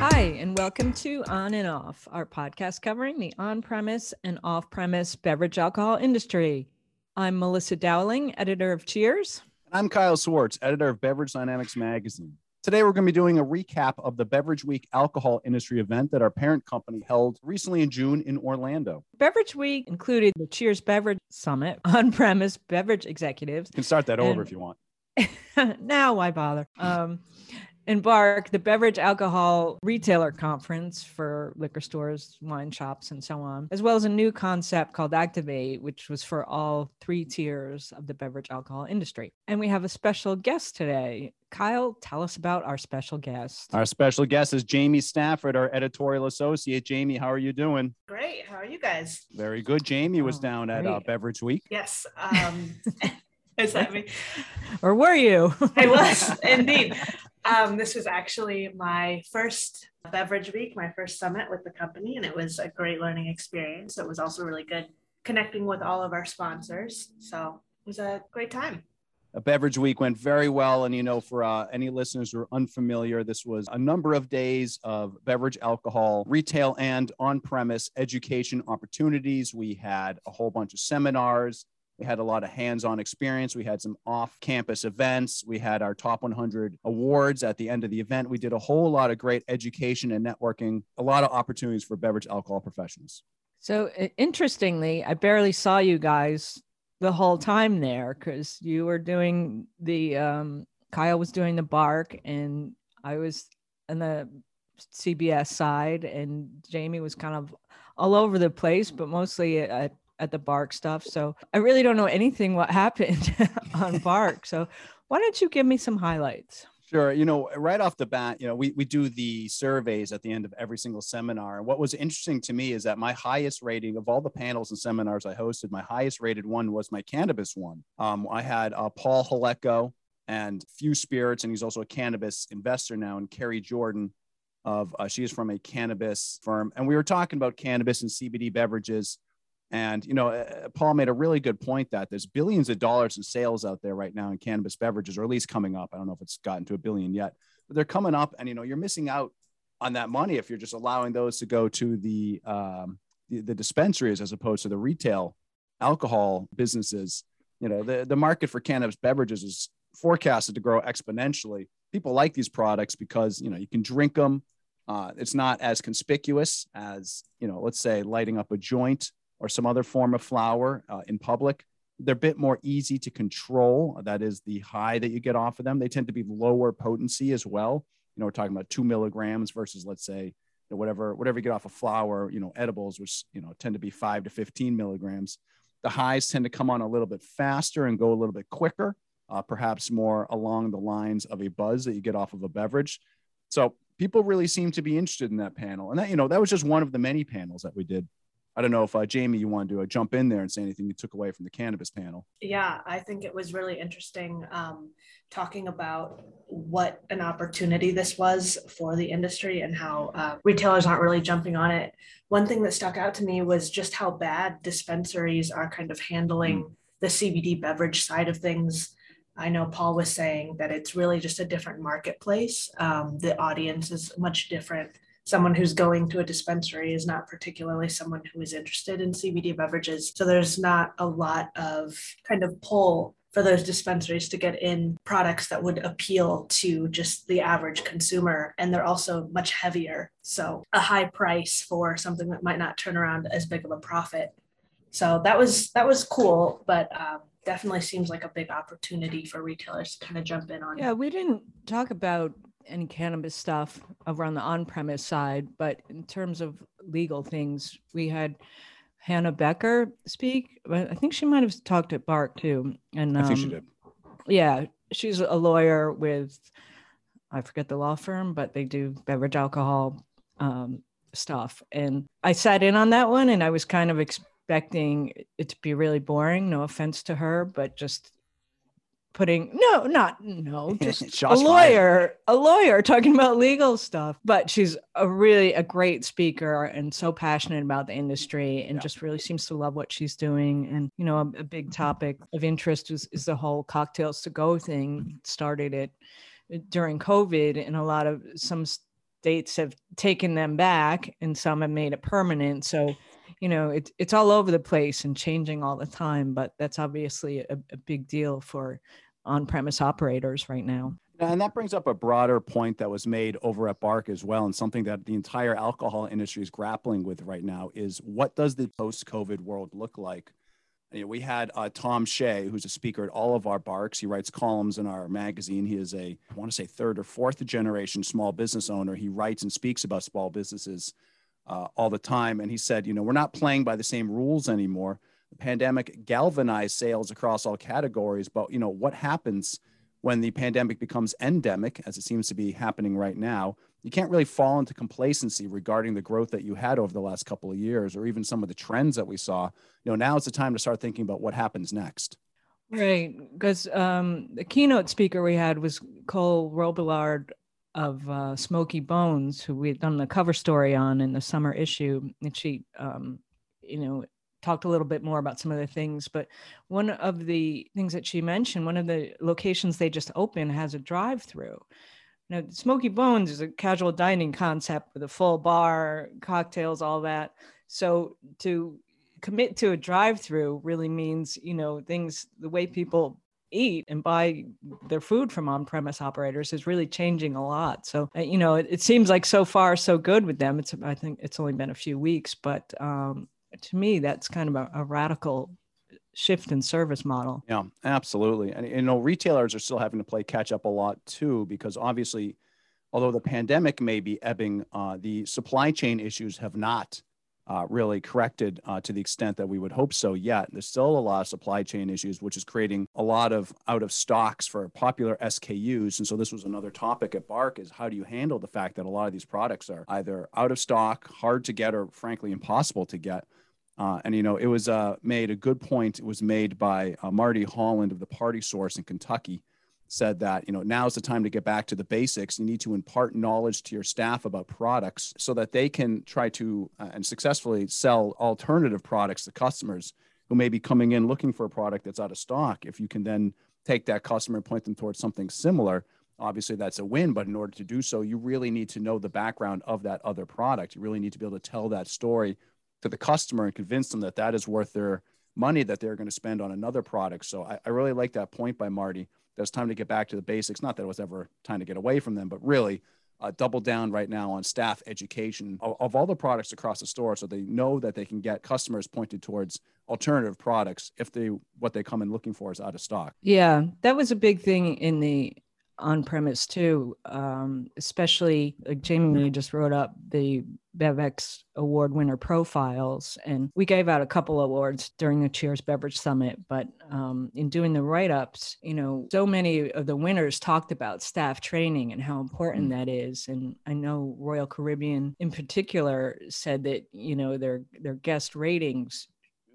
Hi, and welcome to On and Off, our podcast covering the on premise and off premise beverage alcohol industry. I'm Melissa Dowling, editor of Cheers. And I'm Kyle Swartz, editor of Beverage Dynamics Magazine. Today, we're going to be doing a recap of the Beverage Week alcohol industry event that our parent company held recently in June in Orlando. Beverage Week included the Cheers Beverage Summit, on premise beverage executives. You can start that over if you want. now, why bother? Um, Embark, the beverage alcohol retailer conference for liquor stores, wine shops, and so on, as well as a new concept called Activate, which was for all three tiers of the beverage alcohol industry. And we have a special guest today. Kyle, tell us about our special guest. Our special guest is Jamie Stafford, our editorial associate. Jamie, how are you doing? Great. How are you guys? Very good. Jamie was Oh, down at uh. Beverage Week. Yes. Um, is that me? Or were you? I was indeed. Um, this was actually my first beverage week, my first summit with the company, and it was a great learning experience. It was also really good connecting with all of our sponsors. So it was a great time. A beverage week went very well. And, you know, for uh, any listeners who are unfamiliar, this was a number of days of beverage alcohol, retail and on premise education opportunities. We had a whole bunch of seminars. We had a lot of hands on experience. We had some off campus events. We had our top 100 awards at the end of the event. We did a whole lot of great education and networking, a lot of opportunities for beverage alcohol professionals. So interestingly, I barely saw you guys the whole time there because you were doing the um, Kyle was doing the bark and I was on the CBS side and Jamie was kind of all over the place, but mostly at, at the bark stuff. So I really don't know anything what happened on bark. So why don't you give me some highlights? Sure. You know, right off the bat, you know, we, we do the surveys at the end of every single seminar. And what was interesting to me is that my highest rating of all the panels and seminars I hosted, my highest rated one was my cannabis one. Um, I had uh, Paul Hletko and Few Spirits, and he's also a cannabis investor now, and Carrie Jordan of, uh, she is from a cannabis firm. And we were talking about cannabis and CBD beverages. And, you know, uh, Paul made a really good point that there's billions of dollars in sales out there right now in cannabis beverages, or at least coming up. I don't know if it's gotten to a billion yet, but they're coming up. And, you know, you're missing out on that money if you're just allowing those to go to the, um, the, the dispensaries as opposed to the retail alcohol businesses. You know, the, the market for cannabis beverages is forecasted to grow exponentially. People like these products because, you know, you can drink them. Uh, it's not as conspicuous as, you know, let's say lighting up a joint or some other form of flower uh, in public. They're a bit more easy to control. That is the high that you get off of them. They tend to be lower potency as well. You know, we're talking about two milligrams versus, let's say, whatever whatever you get off a flower. You know, edibles, which you know tend to be five to fifteen milligrams. The highs tend to come on a little bit faster and go a little bit quicker, uh, perhaps more along the lines of a buzz that you get off of a beverage. So people really seem to be interested in that panel, and that you know that was just one of the many panels that we did. I don't know if uh, Jamie, you wanted to uh, jump in there and say anything you took away from the cannabis panel. Yeah, I think it was really interesting um, talking about what an opportunity this was for the industry and how uh, retailers aren't really jumping on it. One thing that stuck out to me was just how bad dispensaries are kind of handling the CBD beverage side of things. I know Paul was saying that it's really just a different marketplace. Um, the audience is much different. Someone who's going to a dispensary is not particularly someone who is interested in CBD beverages. So there's not a lot of kind of pull for those dispensaries to get in products that would appeal to just the average consumer. And they're also much heavier. So a high price for something that might not turn around as big of a profit. So that was that was cool, but um, definitely seems like a big opportunity for retailers to kind of jump in on. Yeah, we didn't talk about any cannabis stuff over on the on-premise side, but in terms of legal things, we had Hannah Becker speak. but I think she might have talked at Bark too. And I think she um, did. Yeah, she's a lawyer with I forget the law firm, but they do beverage alcohol um, stuff. And I sat in on that one, and I was kind of expecting it to be really boring. No offense to her, but just putting no, not no, just a lawyer, a lawyer talking about legal stuff. But she's a really a great speaker and so passionate about the industry and Yeah. just really seems to love what she's doing. And you know, a, a big topic of interest is, is the whole cocktails to go thing. Started it during COVID, and a lot of some states have taken them back and some have made it permanent. So, you know, it's it's all over the place and changing all the time. But that's obviously a, a big deal for on-premise operators right now. And that brings up a broader point that was made over at Bark as well, and something that the entire alcohol industry is grappling with right now is what does the post-COVID world look like? You know, we had uh, Tom Shay, who's a speaker at all of our barks. He writes columns in our magazine. He is a, I want to say, third or fourth generation small business owner. He writes and speaks about small businesses uh, all the time. And he said, you know, we're not playing by the same rules anymore. The pandemic galvanized sales across all categories, but you know, what happens when the pandemic becomes endemic, as it seems to be happening right now? you can't really fall into complacency regarding the growth that you had over the last couple of years or even some of the trends that we saw you know now is the time to start thinking about what happens next right because um, the keynote speaker we had was cole robillard of uh, Smokey Bones who we had done the cover story on in the summer issue and she um, you know talked a little bit more about some of the things but one of the things that she mentioned one of the locations they just opened has a drive through now, Smokey Bones is a casual dining concept with a full bar, cocktails, all that. So to commit to a drive-through really means, you know, things the way people eat and buy their food from on-premise operators is really changing a lot. So, uh, you know, it, it, seems like so far so good with them. It's I think it's only been a few weeks, but um, to me, that's kind of a, a radical shift in service model. Yeah, absolutely. And you know, retailers are still having to play catch up a lot too, because obviously, although the pandemic may be ebbing, uh, the supply chain issues have not uh, really corrected uh, to the extent that we would hope so yet. There's still a lot of supply chain issues, which is creating a lot of out of stocks for popular SKUs. And so this was another topic at Bark is how do you handle the fact that a lot of these products are either out of stock, hard to get, or frankly impossible to get. Uh, and you know, it was uh, made a good point. It was made by uh, Marty Holland of the Party Source in Kentucky. Said that you know now's the time to get back to the basics. You need to impart knowledge to your staff about products so that they can try to uh, and successfully sell alternative products to customers who may be coming in looking for a product that's out of stock. If you can then take that customer and point them towards something similar, obviously that's a win. But in order to do so, you really need to know the background of that other product. You really need to be able to tell that story to the customer and convince them that that is worth their money that they're going to spend on another product. So I, I really like that point by Marty. That it's time to get back to the basics. Not that it was ever time to get away from them, but really uh, double down right now on staff education of, of, all the products across the store so they know that they can get customers pointed towards alternative products if they what they come in looking for is out of stock yeah that was a big thing in the on premise too, um, especially like Jamie just wrote up the BevX award winner profiles, and we gave out a couple awards during the Cheers Beverage Summit. But um, in doing the write ups, you know, so many of the winners talked about staff training and how important mm-hmm. that is. And I know Royal Caribbean in particular said that you know their their guest ratings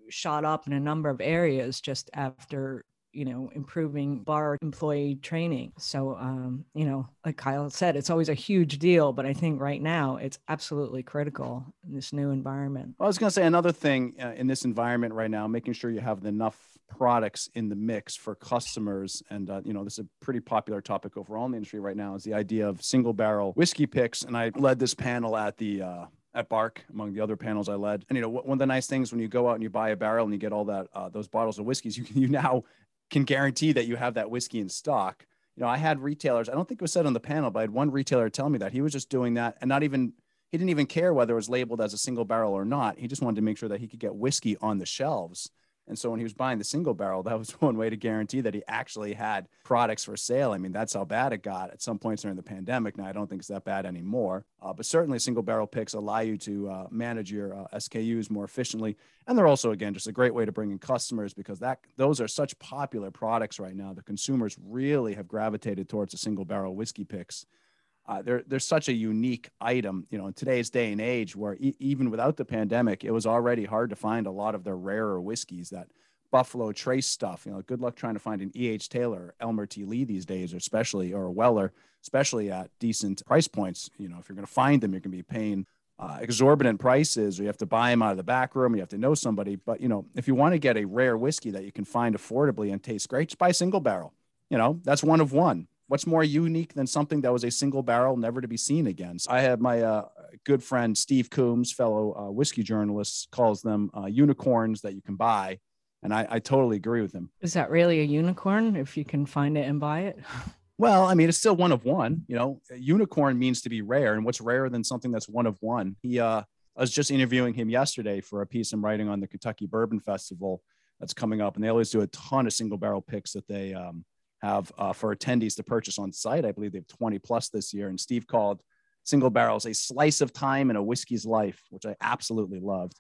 shot up in a number of areas just after you know, improving bar employee training. So, um, you know, like Kyle said, it's always a huge deal, but I think right now it's absolutely critical in this new environment. I was going to say another thing uh, in this environment right now, making sure you have enough products in the mix for customers. And, uh, you know, this is a pretty popular topic overall in the industry right now is the idea of single barrel whiskey picks. And I led this panel at the, uh, at Bark among the other panels I led. And you know, one of the nice things when you go out and you buy a barrel and you get all that uh, those bottles of whiskeys, you can you now can guarantee that you have that whiskey in stock. You know, I had retailers, I don't think it was said on the panel, but I had one retailer tell me that he was just doing that and not even, he didn't even care whether it was labeled as a single barrel or not. He just wanted to make sure that he could get whiskey on the shelves and so when he was buying the single barrel, that was one way to guarantee that he actually had products for sale. I mean, that's how bad it got at some points during the pandemic. Now, I don't think it's that bad anymore, uh, but certainly single barrel picks allow you to uh, manage your uh, SKUs more efficiently. And they're also, again, just a great way to bring in customers because that those are such popular products right now. The consumers really have gravitated towards the single barrel whiskey picks uh, they're, they're such a unique item, you know, in today's day and age where e- even without the pandemic, it was already hard to find a lot of their rarer whiskeys that Buffalo Trace stuff, you know, good luck trying to find an E.H. Taylor, Elmer T. Lee these days, or especially, or a Weller, especially at decent price points. You know, if you're going to find them, you're going to be paying uh, exorbitant prices or you have to buy them out of the back room. You have to know somebody. But, you know, if you want to get a rare whiskey that you can find affordably and taste great, just buy a single barrel. You know, that's one of one what's more unique than something that was a single barrel, never to be seen again? So I have my uh, good friend Steve Coomes, fellow uh, whiskey journalist, calls them uh, unicorns that you can buy. And I, I totally agree with him. Is that really a unicorn if you can find it and buy it? Well, I mean, it's still one of one. You know, unicorn means to be rare, and what's rarer than something that's one of one? He, uh, I was just interviewing him yesterday for a piece I'm writing on the Kentucky Bourbon Festival that's coming up, and they always do a ton of single barrel picks that they um, have uh, for attendees to purchase on site. I believe they have 20 plus this year, and Steve called single barrels a slice of time in a whiskey's life, which I absolutely loved.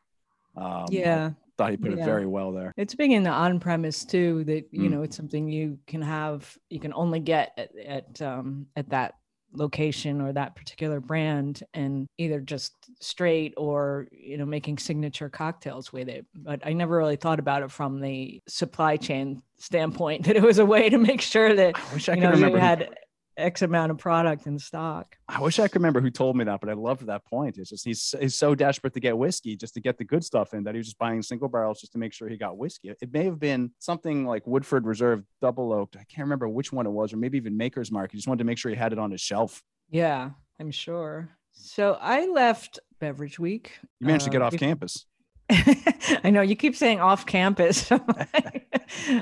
Um, yeah, thought he put yeah. it very well there. It's big in the on premise too. That you mm. know, it's something you can have, you can only get at at, um, at that location or that particular brand, and either just straight or you know making signature cocktails with it. But I never really thought about it from the supply chain standpoint that it was a way to make sure that I wish I could know, remember you had X amount of product in stock. I wish I could remember who told me that, but I loved that point. It's just he's he's so desperate to get whiskey just to get the good stuff in that he was just buying single barrels just to make sure he got whiskey. It may have been something like Woodford Reserve double oaked. I can't remember which one it was, or maybe even Maker's Mark. He just wanted to make sure he had it on his shelf. Yeah, I'm sure. So I left Beverage Week. You managed uh, to get uh, off campus. I know you keep saying off campus. off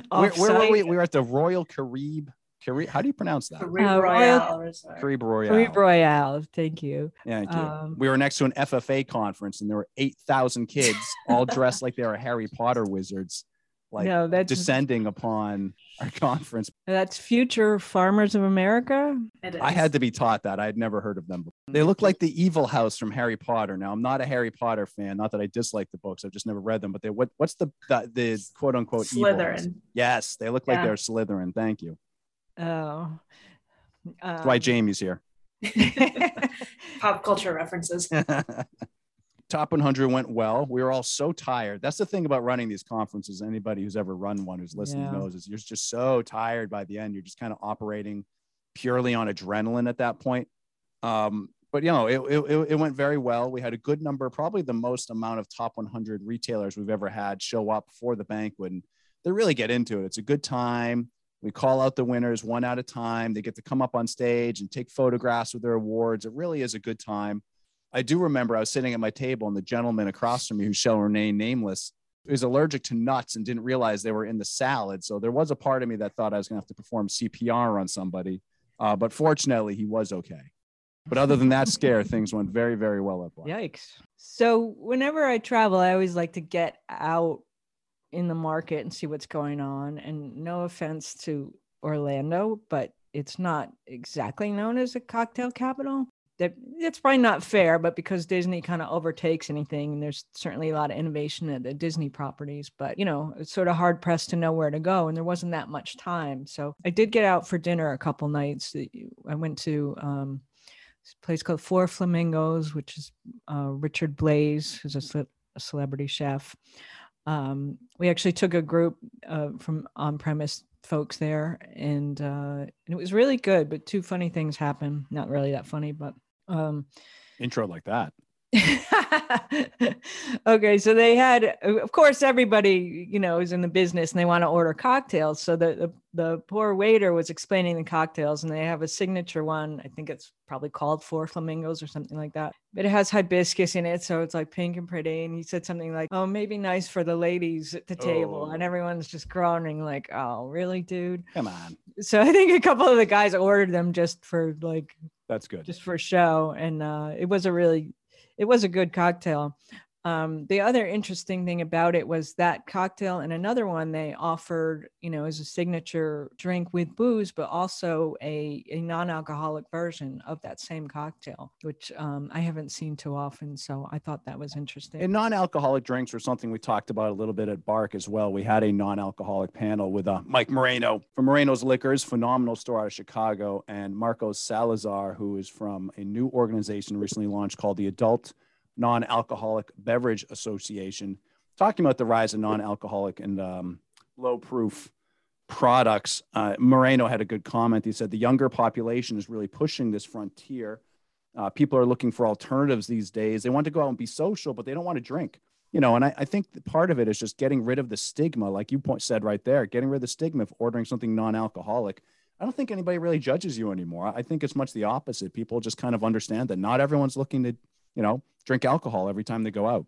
where, where were we? We were at the Royal Carib Cari- how do you pronounce that? Caribe uh, Royale. Caribe Royale. Caribe Royale. Thank you. Thank you. Um, we were next to an FFA conference, and there were eight thousand kids, all dressed like they were Harry Potter wizards, like no, that's, descending upon our conference. That's Future Farmers of America. I had to be taught that. I had never heard of them. Before. They look like the evil house from Harry Potter. Now, I'm not a Harry Potter fan. Not that I dislike the books. I've just never read them. But they what what's the the, the quote unquote Slytherin? Yes, they look like yeah. they're Slytherin. Thank you. Oh. Um, why Jamie's here. Pop culture references. Top 100 went well. We were all so tired. That's the thing about running these conferences. Anybody who's ever run one who's listening yeah. knows is you're just so tired by the end. You're just kind of operating purely on adrenaline at that point. Um, but you know, it, it, it went very well. We had a good number, probably the most amount of top 100 retailers we've ever had show up for the banquet. And they really get into it. It's a good time. We call out the winners one at a time. They get to come up on stage and take photographs with their awards. It really is a good time. I do remember I was sitting at my table and the gentleman across from me, who shall remain nameless, is allergic to nuts and didn't realize they were in the salad. So there was a part of me that thought I was going to have to perform CPR on somebody. Uh, but fortunately, he was okay. But other than that scare, things went very, very well at Bark. Yikes. So whenever I travel, I always like to get out in the market and see what's going on. And no offense to Orlando, but it's not exactly known as a cocktail capital. That it's probably not fair, but because Disney kind of overtakes anything, and there's certainly a lot of innovation at the Disney properties. But you know, it's sort of hard pressed to know where to go, and there wasn't that much time. So I did get out for dinner a couple nights. I went to um, a place called Four Flamingos, which is uh, Richard Blais, who's a, a celebrity chef um, we actually took a group uh, from on-premise folks there, and, uh, and it was really good. But two funny things happened. Not really that funny, but um, intro like that. okay, so they had, of course, everybody you know is in the business and they want to order cocktails. So the, the the poor waiter was explaining the cocktails, and they have a signature one. I think it's probably called Four Flamingos or something like that. But it has hibiscus in it, so it's like pink and pretty. And he said something like, "Oh, maybe nice for the ladies at the table," oh. and everyone's just groaning like, "Oh, really, dude? Come on." So I think a couple of the guys ordered them just for like that's good. Just for show. And uh, it was a really it was a good cocktail. Um, the other interesting thing about it was that cocktail and another one they offered, you know, as a signature drink with booze, but also a, a non-alcoholic version of that same cocktail, which um, I haven't seen too often. So I thought that was interesting. And non-alcoholic drinks were something we talked about a little bit at Bark as well. We had a non-alcoholic panel with uh, Mike Moreno from Moreno's Liquors, phenomenal store out of Chicago, and Marcos Salazar, who is from a new organization recently launched called the Adult Non Alcoholic Beverage Association, talking about the rise of non alcoholic and um, low proof products. Uh, Moreno had a good comment. He said the younger population is really pushing this frontier. Uh, people are looking for alternatives these days. They want to go out and be social, but they don't want to drink. You know, and I, I think part of it is just getting rid of the stigma, like you point, said right there, getting rid of the stigma of ordering something non-alcoholic. I don't think anybody really judges you anymore. I think it's much the opposite. People just kind of understand that not everyone's looking to, you know, drink alcohol every time they go out.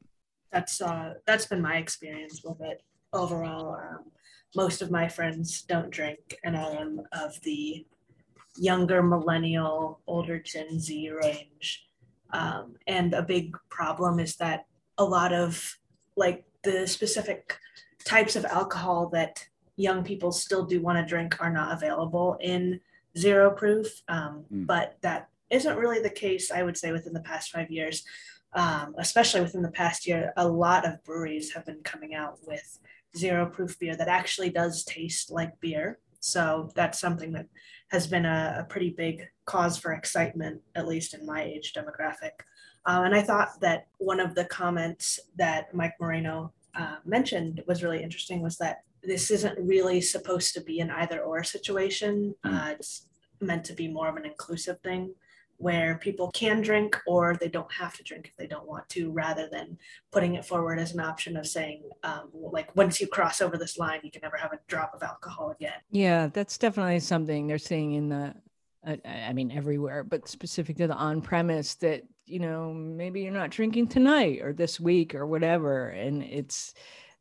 That's uh, that's been my experience with it overall. Um, most of my friends don't drink, and I am of the younger millennial, older Gen Z range. Um, and a big problem is that a lot of like the specific types of alcohol that young people still do want to drink are not available in zero proof. Um, mm. But that isn't really the case, I would say, within the past five years. Um, especially within the past year, a lot of breweries have been coming out with zero proof beer that actually does taste like beer. So that's something that has been a, a pretty big cause for excitement, at least in my age demographic. Uh, and I thought that one of the comments that Mike Moreno uh, mentioned was really interesting was that this isn't really supposed to be an either or situation. Hmm. Uh, it's meant to be more of an inclusive thing where people can drink or they don't have to drink if they don't want to, rather than putting it forward as an option of saying, um, like, once you cross over this line, you can never have a drop of alcohol again. Yeah, that's definitely something they're seeing in the, uh, I mean, everywhere, but specific to the on premise that, you know, maybe you're not drinking tonight or this week or whatever. And it's,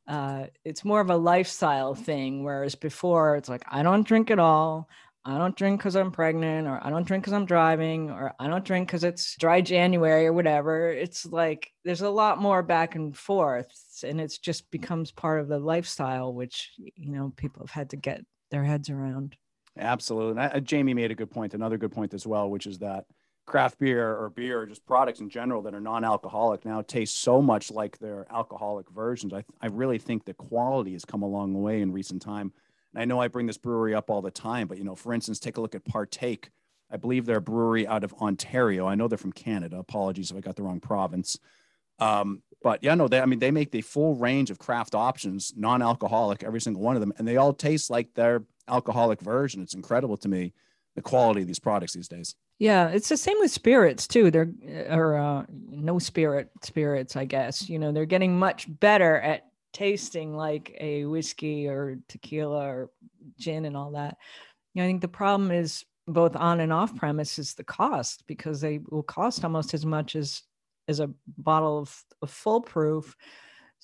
uh, it's more of a lifestyle thing. Whereas before, it's like, I don't drink at all. I don't drink because I'm pregnant, or I don't drink because I'm driving, or I don't drink because it's dry January or whatever. It's like there's a lot more back and forth, and it just becomes part of the lifestyle, which you know people have had to get their heads around. Absolutely. I, uh, Jamie made a good point. Another good point as well, which is that craft beer or beer or just products in general that are non-alcoholic now taste so much like their alcoholic versions. I, I really think the quality has come a long way in recent time. And I know I bring this brewery up all the time, but you know, for instance, take a look at Partake. I believe they're a brewery out of Ontario. I know they're from Canada. Apologies if I got the wrong province. Um, but yeah, no, they, I mean, they make the full range of craft options, non-alcoholic, every single one of them, and they all taste like their alcoholic version. It's incredible to me the quality of these products these days. Yeah, it's the same with spirits too. They're or uh, no spirit spirits, I guess. You know, they're getting much better at tasting like a whiskey or tequila or gin and all that. You know, I think the problem is both on and off premise is the cost because they will cost almost as much as as a bottle of, of full proof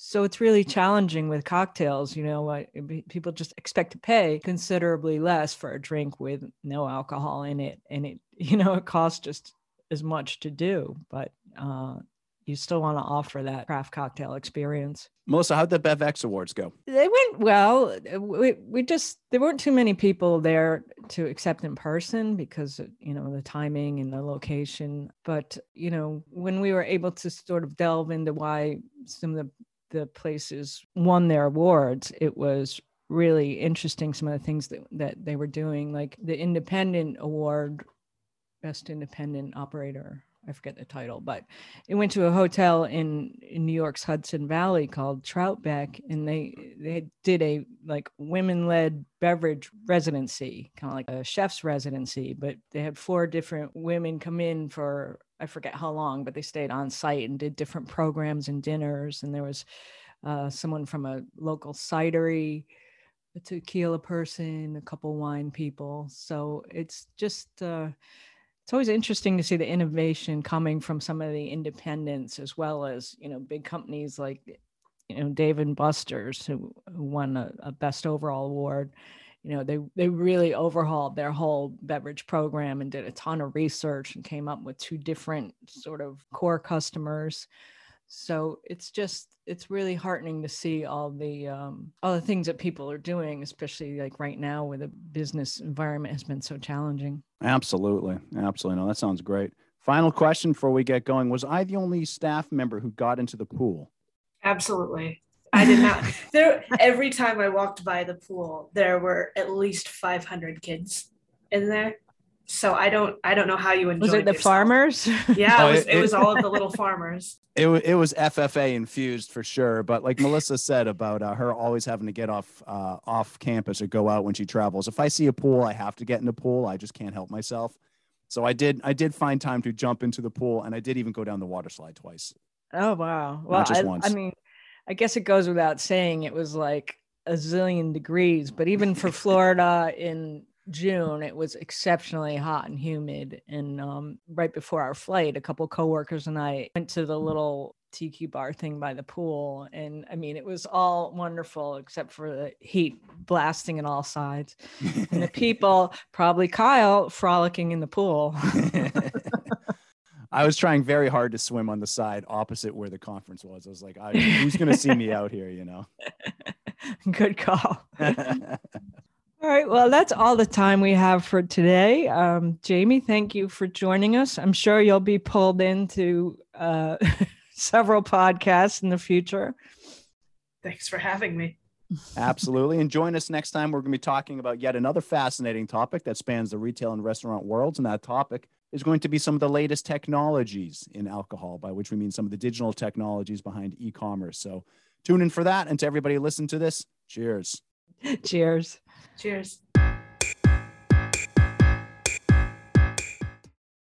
so it's really challenging with cocktails. You know, people just expect to pay considerably less for a drink with no alcohol in it, and it you know it costs just as much to do, but uh, you still want to offer that craft cocktail experience. Melissa, how'd the BevX Awards go? They went well. We, we just, there weren't too many people there to accept in person because, you know, the timing and the location. But, you know, when we were able to sort of delve into why some of the the places won their awards, it was really interesting some of the things that, that they were doing, like the independent award, best independent operator. I forget the title, but it went to a hotel in, in New York's Hudson Valley called Troutbeck, and they they did a like women led beverage residency, kind of like a chef's residency. But they had four different women come in for I forget how long, but they stayed on site and did different programs and dinners. And there was uh, someone from a local cidery, a tequila person, a couple wine people. So it's just, uh, it's always interesting to see the innovation coming from some of the independents as well as, you know, big companies like, you know, Dave and Buster's who, who won a, a best overall award. You know they they really overhauled their whole beverage program and did a ton of research and came up with two different sort of core customers so it's just it's really heartening to see all the um, all the things that people are doing especially like right now where the business environment has been so challenging. Absolutely. Absolutely. No that sounds great. Final question before we get going. Was i the only staff member who got into the pool? Absolutely. I did not. There every time I walked by the pool, there were at least 500 kids in there. So I don't I don't know how you enjoyed. Was it the yourself. farmers? Yeah, it was, it, it was all of the little farmers. It it was FFA infused for sure. But like Melissa said about uh, her always having to get off uh, off campus or go out when she travels. If I see a pool, I have to get in the pool. I just can't help myself. So I did I did find time to jump into the pool, and I did even go down the water slide twice. Oh wow! Well, I, I mean I guess it goes without saying it was like a zillion degrees, but even for Florida in June, it was exceptionally hot and humid. And um, right before our flight, a couple coworkers and I went to the little tiki bar thing by the pool. And I mean, it was all wonderful except for the heat blasting in all sides. and the people, probably Kyle, frolicking in the pool. I was trying very hard to swim on the side opposite where the conference was. I was like, I, who's going to see me out here, you know? Good call. All right. Well, that's all the time we have for today. Um, Jamie, thank you for joining us. I'm sure you'll be pulled into uh, several podcasts in the future. Thanks for having me. Absolutely. And join us next time. We're going to be talking about yet another fascinating topic that spans the retail and restaurant worlds. And that topic is going to be some of the latest technologies in alcohol, by which we mean some of the digital technologies behind e commerce. So tune in for that. And to everybody listen to this, cheers. Cheers. Cheers.